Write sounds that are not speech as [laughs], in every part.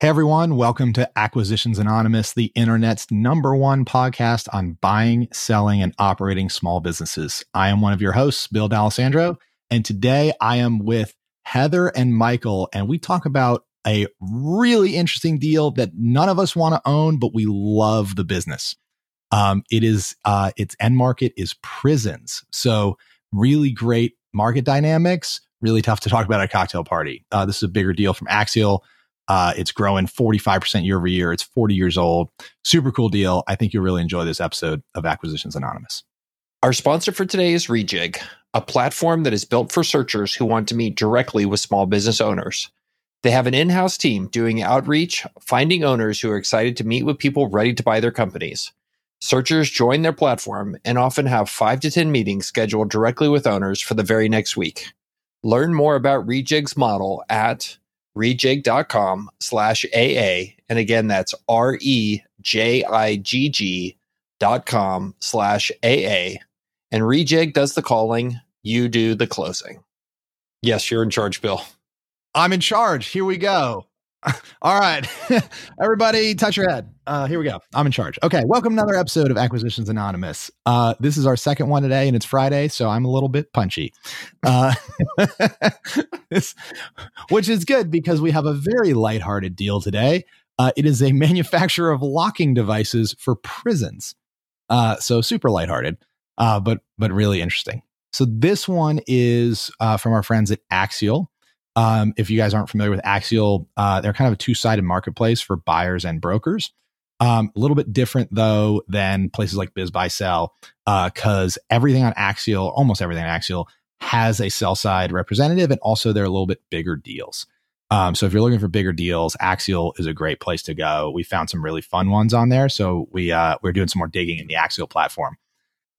Hey everyone, welcome to Acquisitions Anonymous, the internet's number one podcast on buying, selling, and operating small businesses. I am one of your hosts, Bill D'Alessandro, and today I am with Heather and Michael, and we talk about a really interesting deal that none of us want to own, but we love the business. Um, it is uh, its end market is prisons, so really great market dynamics. Really tough to talk about at a cocktail party. Uh, this is a bigger deal from Axial uh, it's growing 45% year over year. It's 40 years old. Super cool deal. I think you'll really enjoy this episode of Acquisitions Anonymous. Our sponsor for today is Rejigg, a platform that is built for searchers who want to meet directly with small business owners. They have an in house team doing outreach, finding owners who are excited to meet with people ready to buy their companies. Searchers join their platform and often have five to 10 meetings scheduled directly with owners for the very next week. Learn more about Rejigg's model at rejigg.com slash AA. And again, that's R E J I G G dot com slash AA. And Rejigg does the calling, you do the closing. Yes, you're in charge, Bill. I'm in charge. Here we go. [laughs] All right. [laughs] Everybody, touch your head. Uh, here we go. I'm in charge. Okay. Welcome to another episode of Acquisitions Anonymous. Uh, this is our second one today, and it's Friday, so I'm a little bit punchy, uh, [laughs] which is good because we have a very lighthearted deal today. Uh, it is a manufacturer of locking devices for prisons. Uh, so super lighthearted, uh, but but really interesting. So this one is from our friends at Axial. Um, if you guys aren't familiar with Axial, uh, they're kind of a two sided marketplace for buyers and brokers. Um, a little bit different though than places like BizBuySell, because uh, everything on Axial, almost everything on Axial, has a sell side representative, and also they're a little bit bigger deals. Um, so if you're looking for bigger deals, Axial is a great place to go. We found some really fun ones on there, so we uh, we're doing some more digging in the Axial platform.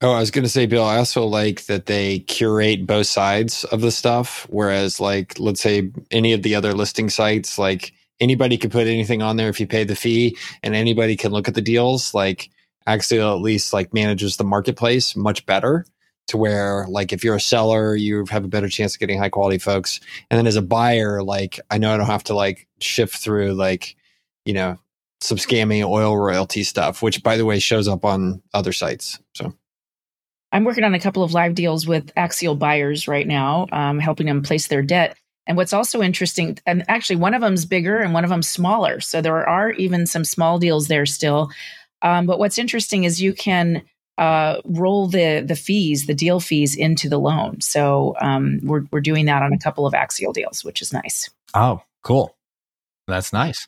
Oh, I was going to say, Bill, I also like that they curate both sides of the stuff. Whereas, like, let's say any of the other listing sites, like anybody could put anything on there if you pay the fee and anybody can look at the deals. Like, Axial at least like manages the marketplace much better to where like if you're a seller you have a better chance of getting high quality folks and then as a buyer like i know i don't have to like shift through like you know some scammy oil royalty stuff which by the way shows up on other sites so I'm working on a couple of live deals with Axial buyers right now, um, helping them place their debt. And what's also interesting, and actually one of them's bigger and one of them's smaller. So there are even some small deals there still. Um, but what's interesting is you can uh, roll the the fees, the deal fees, into the loan. So um, we're we're doing that on a couple of Axial deals, which is nice. Oh, cool. That's nice.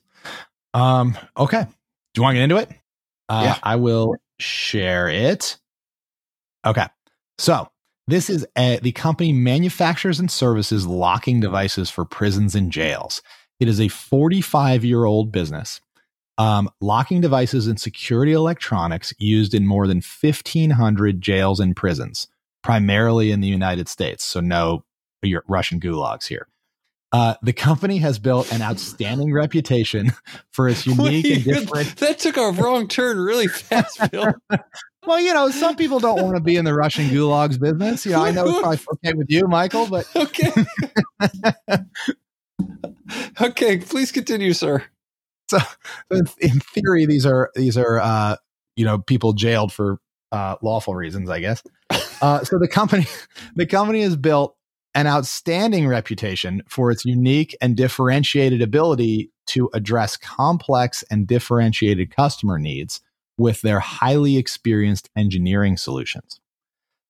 Um, okay. Do you want to get into it? Uh, yeah. I will share it. Okay. So this is a, the company manufactures and services locking devices for prisons and jails. It is a 45 year old business. Um, locking devices and security electronics used in more than 1,500 jails and prisons, primarily in the United States. So, no Russian gulags here. Uh, the company has built an outstanding reputation [laughs] for its [laughs] unique Wait, and different. That took a wrong turn really fast, Bill. [laughs] Well, you know, some people don't want to be in the Russian gulags business. You know, I know it's probably [laughs] okay with you, Michael, but okay. [laughs] okay, please continue, sir. So, in theory, these are these are uh, you know people jailed for uh, lawful reasons, I guess. [laughs] Uh, so the company the company has built an outstanding reputation for its unique and differentiated ability to address complex and differentiated customer needs with their highly experienced engineering solutions.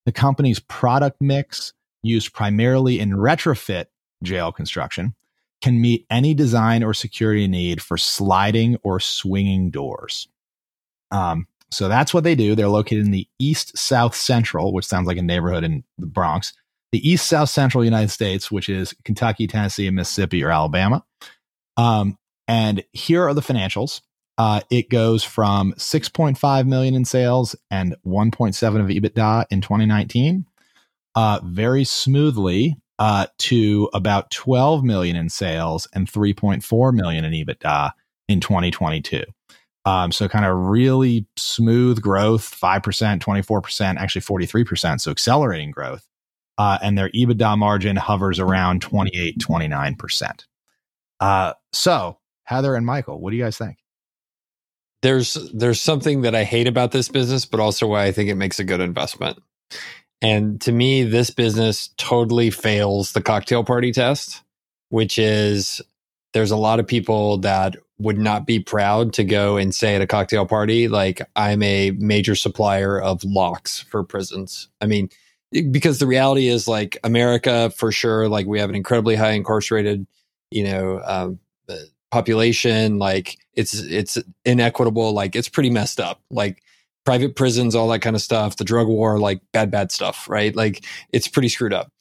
The company's product mix, used primarily in retrofit jail construction, can meet any design or security need for sliding or swinging doors. Um, so that's what they do. They're located in the East South Central, which sounds like a neighborhood in the Bronx, the East South Central United States, which is Kentucky, Tennessee, Mississippi, or Alabama. Um, and here are the financials. Uh, it goes from 6.5 million in sales and 1.7 of EBITDA in 2019, uh, very smoothly uh, to about 12 million in sales and 3.4 million in EBITDA in 2022. Um, so kind of really smooth growth, 5%, 24%, actually 43%. So accelerating growth. Uh, and their EBITDA margin hovers around 28, 29%. Uh, so Heather and Michael, what do you guys think? There's there's something that I hate about this business, but also why I think it makes a good investment. And to me, this business totally fails the cocktail party test, which is there's a lot of people that would not be proud to go and say at a cocktail party, like, I'm a major supplier of locks for prisons. I mean, because the reality is like America for sure, like we have an incredibly high incarcerated, you know, um, population. Like it's, it's inequitable. Like it's pretty messed up. Like private prisons, all that kind of stuff, the drug war, like bad, bad stuff, right? Like it's pretty screwed up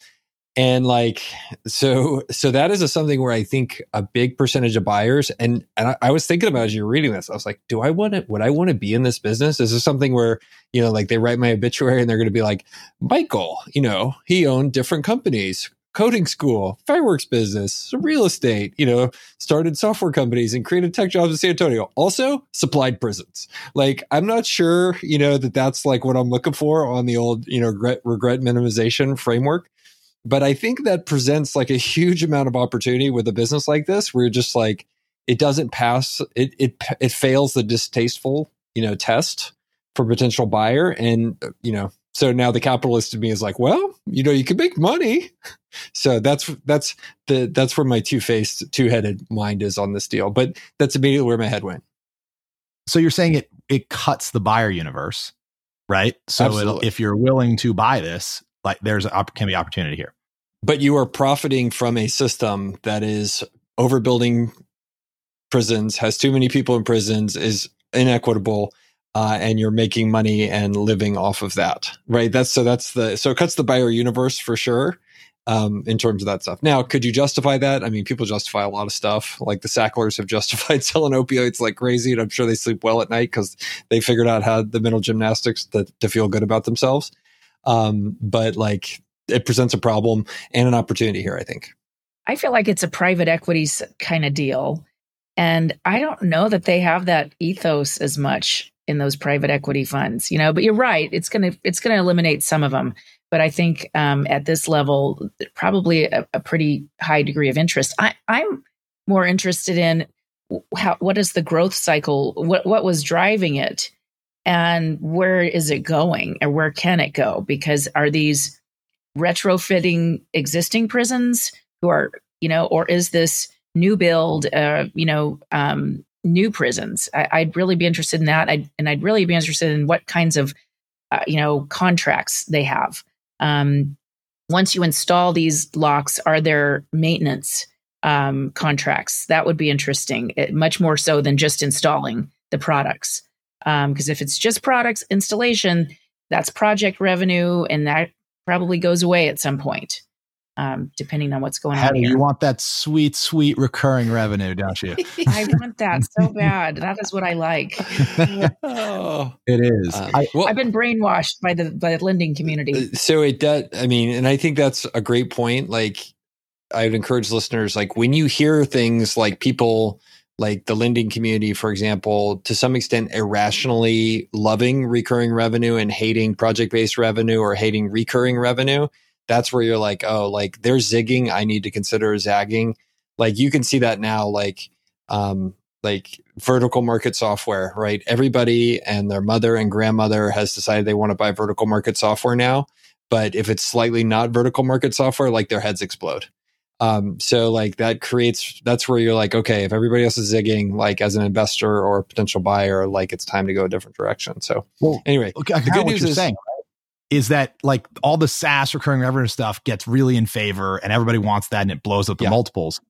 and like so so that is a something where i think a big percentage of buyers and and I, I was thinking about as you're reading this i was like do i want to would i want to be in this business is this something where you know like they write my obituary and they're going to be like michael you know he owned different companies coding school fireworks business real estate you know started software companies and created tech jobs in san antonio. Also supplied prisons. Like i'm not sure you know that that's like what i'm looking for on the old you know regret, regret minimization framework but I think that presents like a huge amount of opportunity with a business like this, where you're just like, it doesn't pass, it it it fails the distasteful, you know, test for potential buyer, and uh, you know, so now the capitalist in me is like, well, you know, you can make money. So that's that's the that's where my two faced, two headed mind is on this deal. But that's immediately where my head went. So you're saying it it cuts the buyer universe, right? So if you're willing to buy this, like there's can be opportunity here. But you are profiting from a system that is overbuilding prisons, has too many people in prisons, is inequitable, uh, and you're making money and living off of that, right? That's so that's the so it cuts the buyer universe for sure. Um, in terms of that stuff. Now, could you justify that? I mean, people justify a lot of stuff. Like the Sacklers have [laughs] justified selling opioids like crazy, and I'm sure they sleep well at night because they figured out how the mental gymnastics to, to feel good about themselves. Um, but like it presents a problem and an opportunity here, I think. I feel like it's a private equities kind of deal. And I don't know that they have that ethos as much in those private equity funds, you know, but you're right. It's going to, it's going to eliminate some of them. But I think um, at this level, probably a, a pretty high degree of interest. I, I'm more interested in how, what is the growth cycle? What, what was driving it? and where is it going or where can it go? Because are these retrofitting existing prisons who are, you know, or is this new build, uh, you know, um, new prisons? I, would really be interested in that. I'd, and I'd really be interested in what kinds of, uh, you know, contracts they have. Um, once you install these locks, are there maintenance um, contracts? That would be interesting, it, much more so than just installing the products. Because um, if it's just products installation, that's project revenue, and that probably goes away at some point, um, depending on what's going How on. Here. You want that sweet, sweet recurring revenue, don't you? [laughs] I want that so bad. That is what I like. oh, [laughs] it is. Uh, I, well, I've been brainwashed by the by the lending community. Uh, so it does. I mean, and I think that's a great point. Like, I would encourage listeners, like when you hear things like people like the lending community, for example, to some extent irrationally loving recurring revenue and hating project based revenue or hating recurring revenue, that's where you're like, oh, like they're zigging. I need to consider zagging. Like you can see that now, like, um, like vertical market software, right? Everybody and their mother and grandmother has decided they want to buy vertical market software now. But if it's slightly not vertical market software, like their heads explode. Um, so like that creates that's where you're like, okay, if everybody else is zigging, like as an investor or potential buyer, like it's time to go a different direction. So well, anyway, okay, the good news is saying is that like all the SaaS recurring revenue stuff gets really in favor and everybody wants that and it blows up the yeah. multiples.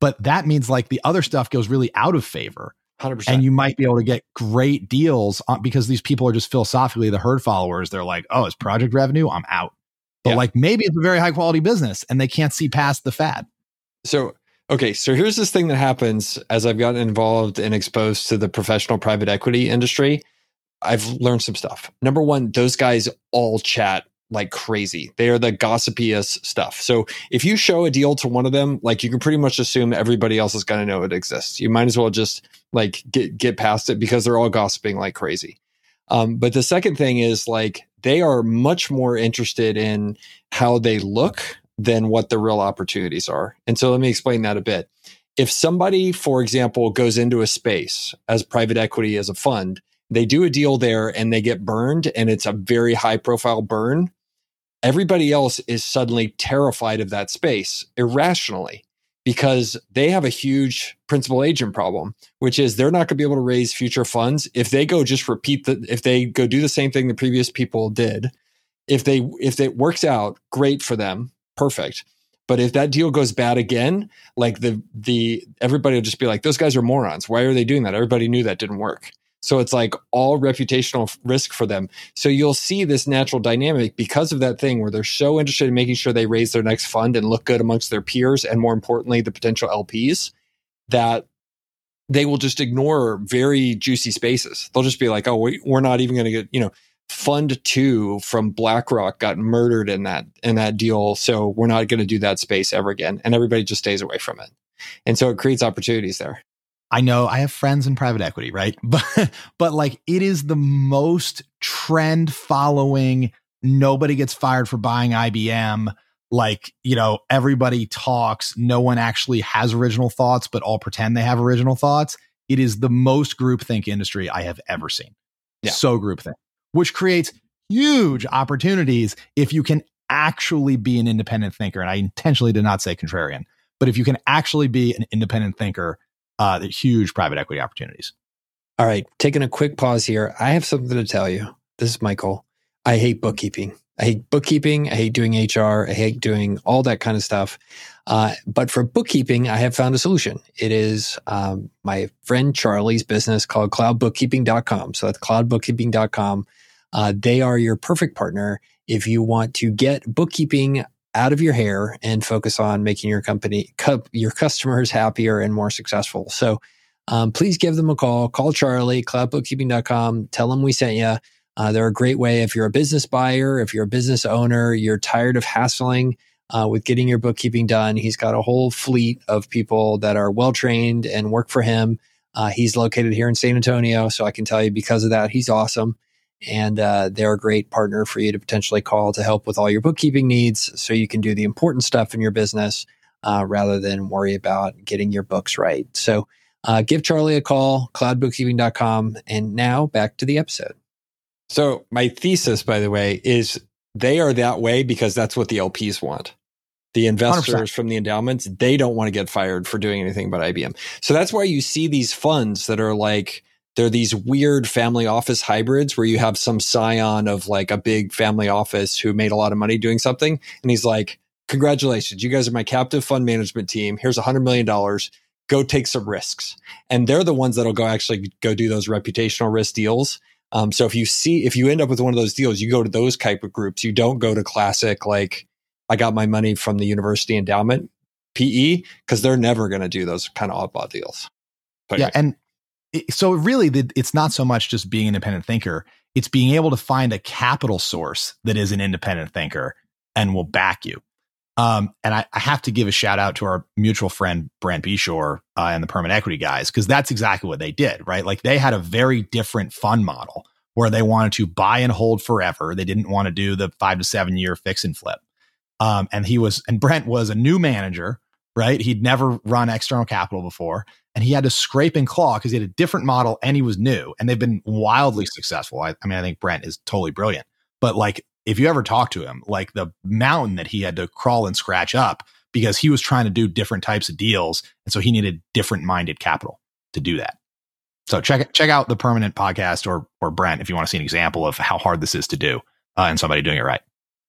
But that means like the other stuff goes really out of favor. 100%. And you might be able to get great deals on, because these people are just philosophically the herd followers. They're like, oh, it's project revenue. I'm out. But yeah. like maybe it's a very high quality business and they can't see past the fad. So, okay, so here's this thing that happens as I've gotten involved and exposed to the professional private equity industry. I've learned some stuff. Number one, those guys all chat like crazy. They are the gossipiest stuff. So if you show a deal to one of them, like you can pretty much assume everybody else is going to know it exists. You might as well just like get get past it because they're all gossiping like crazy. Um, but the second thing is like they are much more interested in how they look than what the real opportunities are. And so let me explain that a bit. if somebody, for example, goes into a space as private equity as a fund, they do a deal there and they get burned and it's a very high profile burn. Everybody else is suddenly terrified of that space irrationally because they have a huge principal agent problem, which is they're not going to be able to raise future funds if they go just repeat the if they go do the same thing the previous people did. If they if it works out, great for them, perfect. But if that deal goes bad again, like the the everybody will just be like, those guys are morons. Why are they doing that? Everybody knew that didn't work. So it's like all reputational risk for them. So you'll see this natural dynamic because of that thing where they're so interested in making sure they raise their next fund and look good amongst their peers and more importantly, the potential LPs that they will just ignore very juicy spaces. They'll just be like, oh, we, we're not even going to get, you know, fund two from BlackRock got murdered in that, in that deal. So we're not going to do that space ever again. And everybody just stays away from it. And so it creates opportunities there. I know I have friends in private equity, right? [laughs] But but like it is the most trend following nobody gets fired for buying IBM. Like, you know, everybody talks, no one actually has original thoughts, but all pretend they have original thoughts. It is the most groupthink industry I have ever seen. Yeah. So groupthink, which creates huge opportunities if you can actually be an independent thinker. And I intentionally did not say contrarian, but if you can actually be an independent thinker uh, huge private equity opportunities. All right, taking a quick pause here. I have something to tell you. This is Michael. I hate bookkeeping. I hate bookkeeping. I hate doing HR. I hate doing all that kind of stuff. Uh, but for bookkeeping, I have found a solution. It is um, my friend Charlie's business called cloudbookkeeping.com. So that's cloudbookkeeping.com. Uh, they are your perfect partner if you want to get bookkeeping out of your hair and focus on making your company, your customers happier and more successful. So um, please give them a call. Call Charlie, cloudbookkeeping.com. Tell them we sent you. Uh, they're a great way if you're a business buyer, if you're a business owner, you're tired of hassling uh, with getting your bookkeeping done. He's got a whole fleet of people that are well trained and work for him. Uh, he's located here in San Antonio. So I can tell you because of that, he's awesome and uh, they're a great partner for you to potentially call to help with all your bookkeeping needs so you can do the important stuff in your business uh, rather than worry about getting your books right. So uh, give Charlie a call, cloudbookkeeping.com. And now back to the episode. So, my thesis, by the way, is they are that way because that's what the LPs want. The investors 100%. from the endowments, they don't want to get fired for doing anything but IBM. So that's why you see these funds that are like, they're these weird family office hybrids where you have some scion of like a big family office who made a lot of money doing something. And he's like, congratulations, you guys are my captive fund management team. Here's a hundred million dollars. Go take some risks. And they're the ones that'll go actually go do those reputational risk deals. Um, so if you see, if you end up with one of those deals, you go to those type of groups. You don't go to classic, like I got my money from the university endowment PE, because they're never going to do those kind of oddball deals. But yeah. Anyway. And so really it's not so much just being an independent thinker it's being able to find a capital source that is an independent thinker and will back you. Um, and I, I, have to give a shout out to our mutual friend Brent beshore uh, and the permanent equity guys because that's exactly what they did right? Like they had a very different fund model where they wanted to buy and hold forever. They didn't want to do the five to seven year fix and flip. Um, and he was and brent was a new manager right he'd never run external capital before and he had to scrape and claw because he had a different model and he was new and they've been wildly successful. I, I, mean, I think Brent is totally brilliant, but like if you ever talk to him, like the mountain that he had to crawl and scratch up because he was trying to do different types of deals. And so he needed different minded capital to do that. So check check out the permanent podcast or or Brent if you want to see an example of how hard this is to do uh, and somebody doing it right.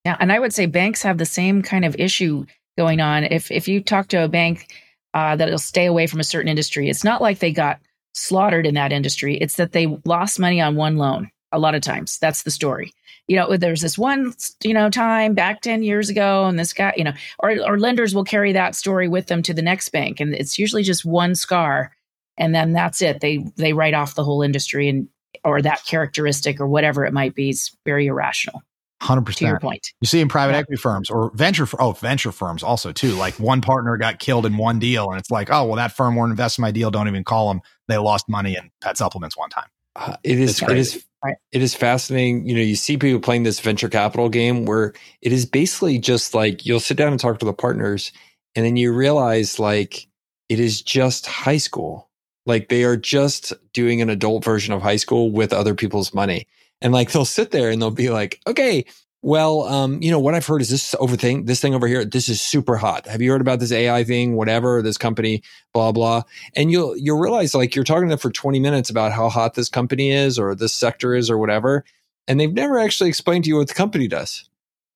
Yeah, and I would say banks have the same kind of issue going on. If if you talk to a bank uh, that it'll stay away from a certain industry. It's not like they got slaughtered in that industry. It's that they lost money on one loan. A lot of times, that's the story. You know, there's this one, you know, time back ten years ago, and this guy, you know, or, or lenders will carry that story with them to the next bank, and it's usually just one scar, and then that's it. They they write off the whole industry and or that characteristic or whatever it might be. It's very irrational. Hundred percent. To your point, you see in private yeah. equity firms or venture oh venture firms also too. Like one partner got killed in one deal, and it's like, oh well, that firm won't invest in my deal. Don't even call them. They lost money in pet supplements one time. Uh, it is it is it is fascinating. You know, you see people playing this venture capital game where it is basically just like you'll sit down and talk to the partners, and then you realize like it is just high school. Like they are just doing an adult version of high school with other people's money. And like they'll sit there and they'll be like, okay, well, um, you know, what I've heard is this over thing, this thing over here, this is super hot. Have you heard about this AI thing, whatever, this company, blah, blah. And you'll you'll realize like you're talking to them for 20 minutes about how hot this company is or this sector is or whatever. And they've never actually explained to you what the company does.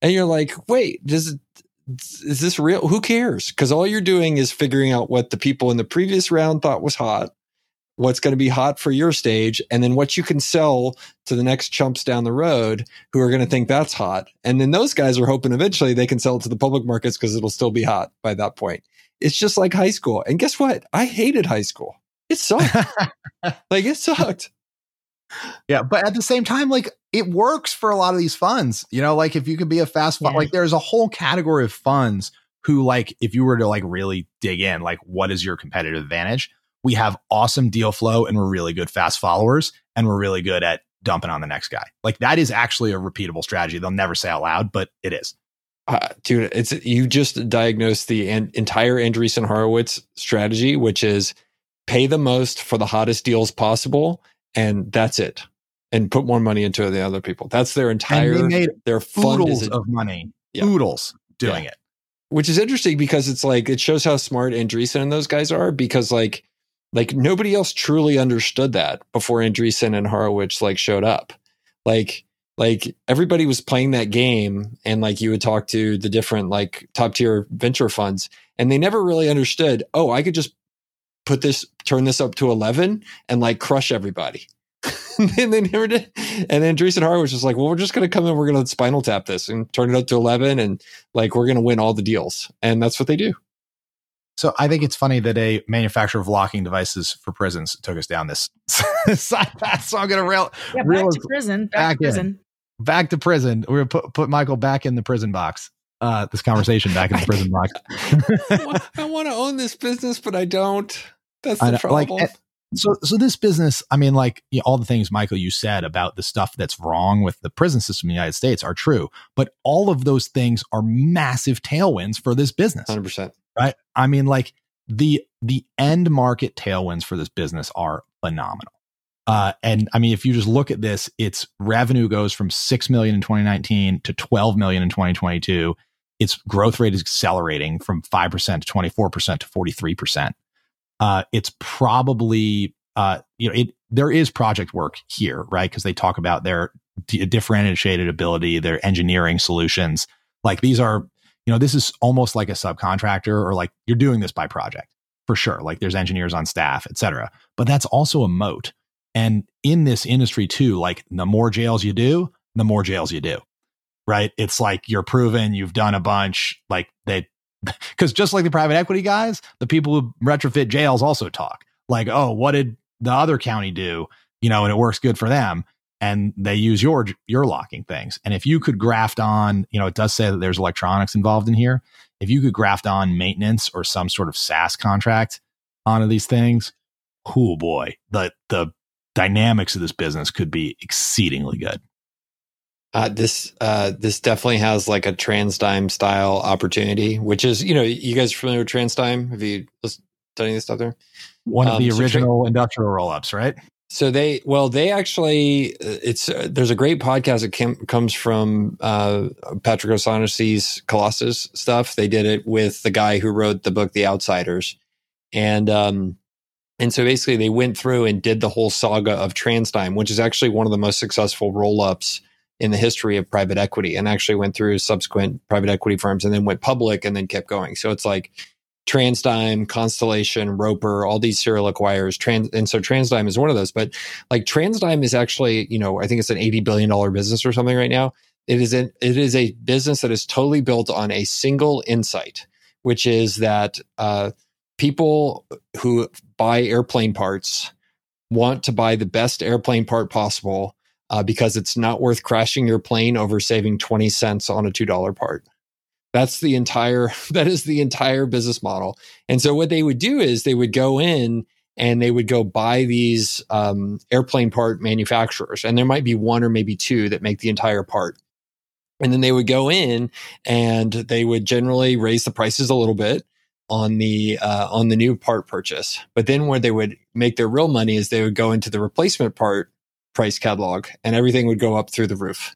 And you're like, wait, does is this real? Who cares? Because all you're doing is figuring out what the people in the previous round thought was hot what's going to be hot for your stage and then what you can sell to the next chumps down the road who are going to think that's hot. And then those guys are hoping eventually they can sell it to the public markets because it'll still be hot by that point. It's just like high school. And guess what? I hated high school. It sucked. [laughs] like it sucked. Yeah, but at the same time, like it works for a lot of these funds. You know, like if you could be a fast fund, yeah. like there's a whole category of funds who, like, if you were to like really dig in, like, what is your competitive advantage? We have awesome deal flow and we're really good fast followers and we're really good at dumping on the next guy. Like that is actually a repeatable strategy. They'll never say out loud, but it is. Uh, dude, it's you just diagnosed the an, entire Andreessen Horowitz strategy, which is pay the most for the hottest deals possible, and that's it. And put more money into the other people. That's their entire. And they made their oodles of money. Yeah. Oodles doing yeah. it, which is interesting because it's like it shows how smart Andreessen and those guys are. Because like like nobody else truly understood that before Andreessen and Horowitz like showed up. Like like everybody was playing that game and like you would talk to the different like top tier venture funds and they never really understood, oh, I could just put this turn this up to 11 and like crush everybody. [laughs] and they never did. And then Andreessen Horowitz was like, well, we're just going to come in, we're going to spinal tap this and turn it up to 11 and like we're going to win all the deals. And that's what they do. So I think it's funny that a manufacturer of locking devices for prisons took us down this [laughs] side path. So I'm going to rail, yeah, back to prison, back, back to prison, in. back to prison. We're going to put put Michael back in the prison box. Uh, this conversation back in the [laughs] prison box. I want to own this business, but I don't. That's the trouble. Like, eh, so, so this business, I mean, like you know, all the things, Michael, you said about the stuff that's wrong with the prison system in the United States are true, but all of those things are massive tailwinds for this business. Hundred percent right? I mean, like the the end market tailwinds for this business are phenomenal. Uh, and I mean, if you just look at this, its revenue goes from six million in 2019 to 12 million in 2022. Its growth rate is accelerating from five percent to 24 percent to 43 percent. Uh, it's probably uh, you know, it there is project work here, right? Because they talk about their d- differentiated ability, their engineering solutions. Like these are you know, this is almost like a subcontractor or like you're doing this by project for sure. Like there's engineers on staff, et cetera. But that's also a moat. And in this industry too, like the more jails you do, the more jails you do. Right. It's like you're proven you've done a bunch. Like they, [laughs] because just like the private equity guys, the people who retrofit jails also talk like, oh, what did the other county do? You know, and it works good for them and they use your your locking things. And if you could graft on, you know, it does say that there's electronics involved in here. If you could graft on maintenance or some sort of SaaS contract onto these things, oh boy, the the dynamics of this business could be exceedingly good. Uh, this uh, this definitely has like a TransDigm style opportunity, which is you know you guys are familiar with TransDigm? Have you done any of this stuff there? One of um, the original so industrial rollups, right? So they, well, they actually, uh, it's, uh, there's a great podcast that came, comes from uh, Patrick O'Shaughnessy's Colossus stuff. They did it with the guy who wrote the book, The Outsiders. And, um, and so basically they went through and did the whole saga of TransDigm, which is actually one of the most successful roll ups in the history of private equity and actually went through subsequent private equity firms and then went public and then kept going. So it's like, TransDigm, Constellation, Roper, all these serial acquirers. Trans, and so TransDigm is one of those. But like TransDigm is actually, you know, I think it's an $80 billion business or something right now. It is, an, it is a business that is totally built on a single insight, which is that uh, people who buy airplane parts want to buy the best airplane part possible uh, because it's not worth crashing your plane over saving 20 cents on a $2 part. That's the entire, [laughs] that is the entire business model. And so what they would do is they would go in and they would go buy these um, airplane part manufacturers. And there might be one or maybe two that make the entire part. And then they would go in and they would generally raise the prices a little bit. on the uh, on the new part purchase. But then where they would make their real money is they would go into the replacement part price catalog, and everything would go up through the roof.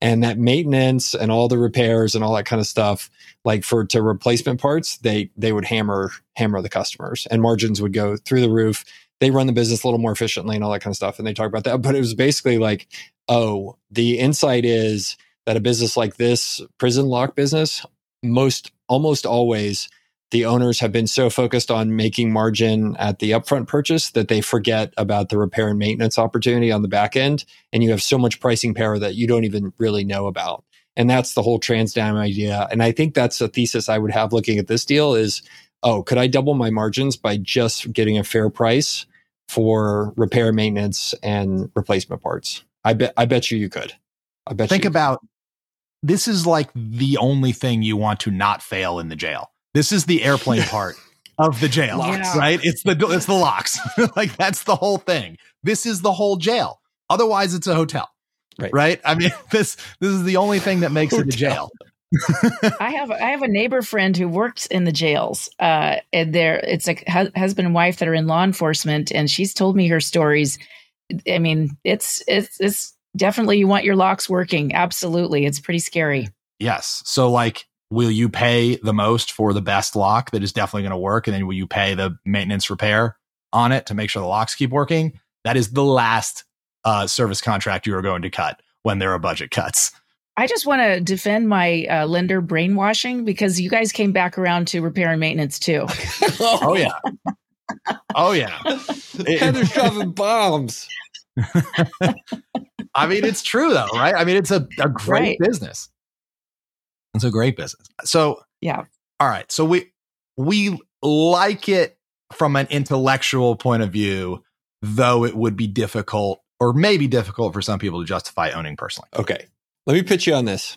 And that maintenance and all the repairs and all that kind of stuff, like for to replacement parts, they they would hammer hammer the customers, and margins would go through the roof. They run the business a little more efficiently and all that kind of stuff. And they talk about that, but it was basically like, oh, the insight is that a business like this prison lock business most almost always the owners have been so focused on making margin at the upfront purchase that they forget about the repair and maintenance opportunity on the back end and you have so much pricing power that you don't even really know about. And that's the whole TransDigm idea. And i think that's a thesis i would have looking at this deal is oh could i double my margins by just getting a fair price for repair maintenance and replacement parts? I bet i bet you you could. I bet Think about this is like the only thing you want to not fail in the jail. This is the airplane [laughs] part of the jail, Locks. right? It's the it's the locks. [laughs] like that's the whole thing. This is the whole jail. Otherwise, it's a hotel, Right. right? I mean, [laughs] this this is the only thing that makes it a jail. I have I have a neighbor friend who works in the jails. Uh, and there it's a hu- husband and wife that are in law enforcement, and she's told me her stories. I mean, it's it's it's definitely you want your locks working. Absolutely, it's pretty scary. Yes. So, like, will you pay the most for the best lock that is definitely going to work, and then will you pay the maintenance repair on it to make sure the locks keep working? That is the last uh, service contract you are going to cut when there are budget cuts. I just want to defend my uh, lender brainwashing because you guys came back around to repair and maintenance too. [laughs] [laughs] Oh yeah. Oh yeah. [laughs] Heather's dropping bombs. I mean, it's true though, right? I mean, it's a, a great Right. business. It's a great business. So Yeah. all right. So we we like it from an intellectual point of view, though it would be difficult or maybe difficult for some people to justify owning personally. Okay. Let me pitch you on this.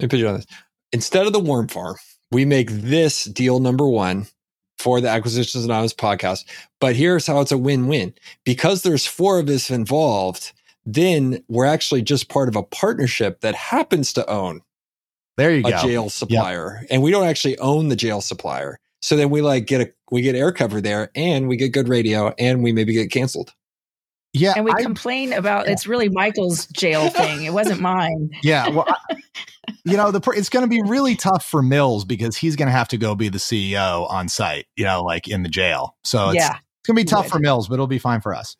Let me pitch you on this. Instead of the worm farm, we make this deal number one for the Acquisitions and Anonymous podcast. But here's how it's a win win because there's four of us involved, then we're actually just part of a partnership that happens to own There you go. a go. jail supplier and we don't actually own the jail supplier. So then we like get a, we get air cover there and we get good radio and we maybe get canceled. Yeah. And we I- complain about it's really Michael's jail thing. It wasn't [laughs] mine. yeah. Well, I- [laughs] you know, the it's going to be really tough for Mills because he's going to have to go be the CEO on site, you know, like in the jail. So it's, yeah. it's going to be tough for Mills, but it'll be fine for us.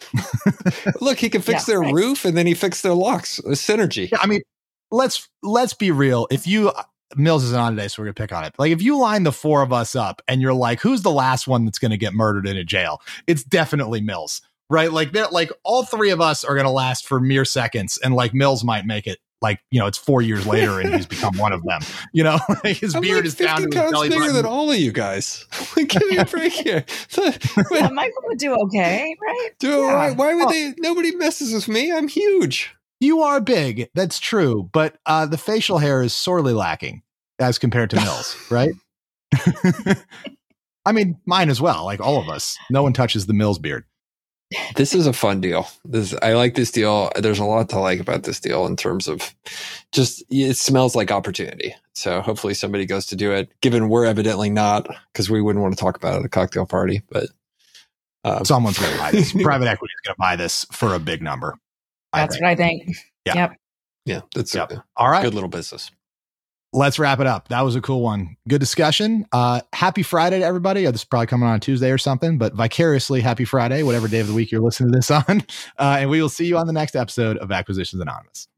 Look, he can [laughs] fix Yeah, their right. roof and then he fixed their locks. Synergy. Yeah, I mean, let's let's be real. If you Mills isn't on today, so we're gonna pick on it. Like if you line the four of us up and you're like, who's the last one that's gonna get murdered in a jail? It's definitely Mills, right? Like that, like all three of us are gonna last for mere seconds, and like Mills might make it. Like you know, it's four years later, and he's become one of them. [laughs] You know, [laughs] like his I'm beard like is 50 down to his pounds belly bigger button. than all of you guys. [laughs] Give me a break here. Yeah, Michael would do okay, right? Do Yeah. why, why would Oh. they? Nobody messes with me. I'm huge. You are big, that's true, but uh, the facial hair is sorely lacking as compared to Mills, [laughs] right? I mean, mine as well. Like all of us, no one touches the Mills beard. This is a fun deal. This I like this deal. There's a lot to like about this deal in terms of just it smells like opportunity. So hopefully somebody goes to do it. Given we're evidently not, because we wouldn't want to talk about it at a cocktail party. But uh, Someone's going to buy this. [laughs] Private equity is going to buy this for a big number. I That's think. what I think. Yeah. Yep. yeah, that's Yep. a All right, good little business. let's wrap it up. That was a cool one. Good discussion. Uh, happy Friday to everybody. This is probably coming on Tuesday or something, but vicariously happy Friday, whatever day of the week you're listening to this [laughs] on. Uh, and we will see you on the next episode of Acquisitions Anonymous.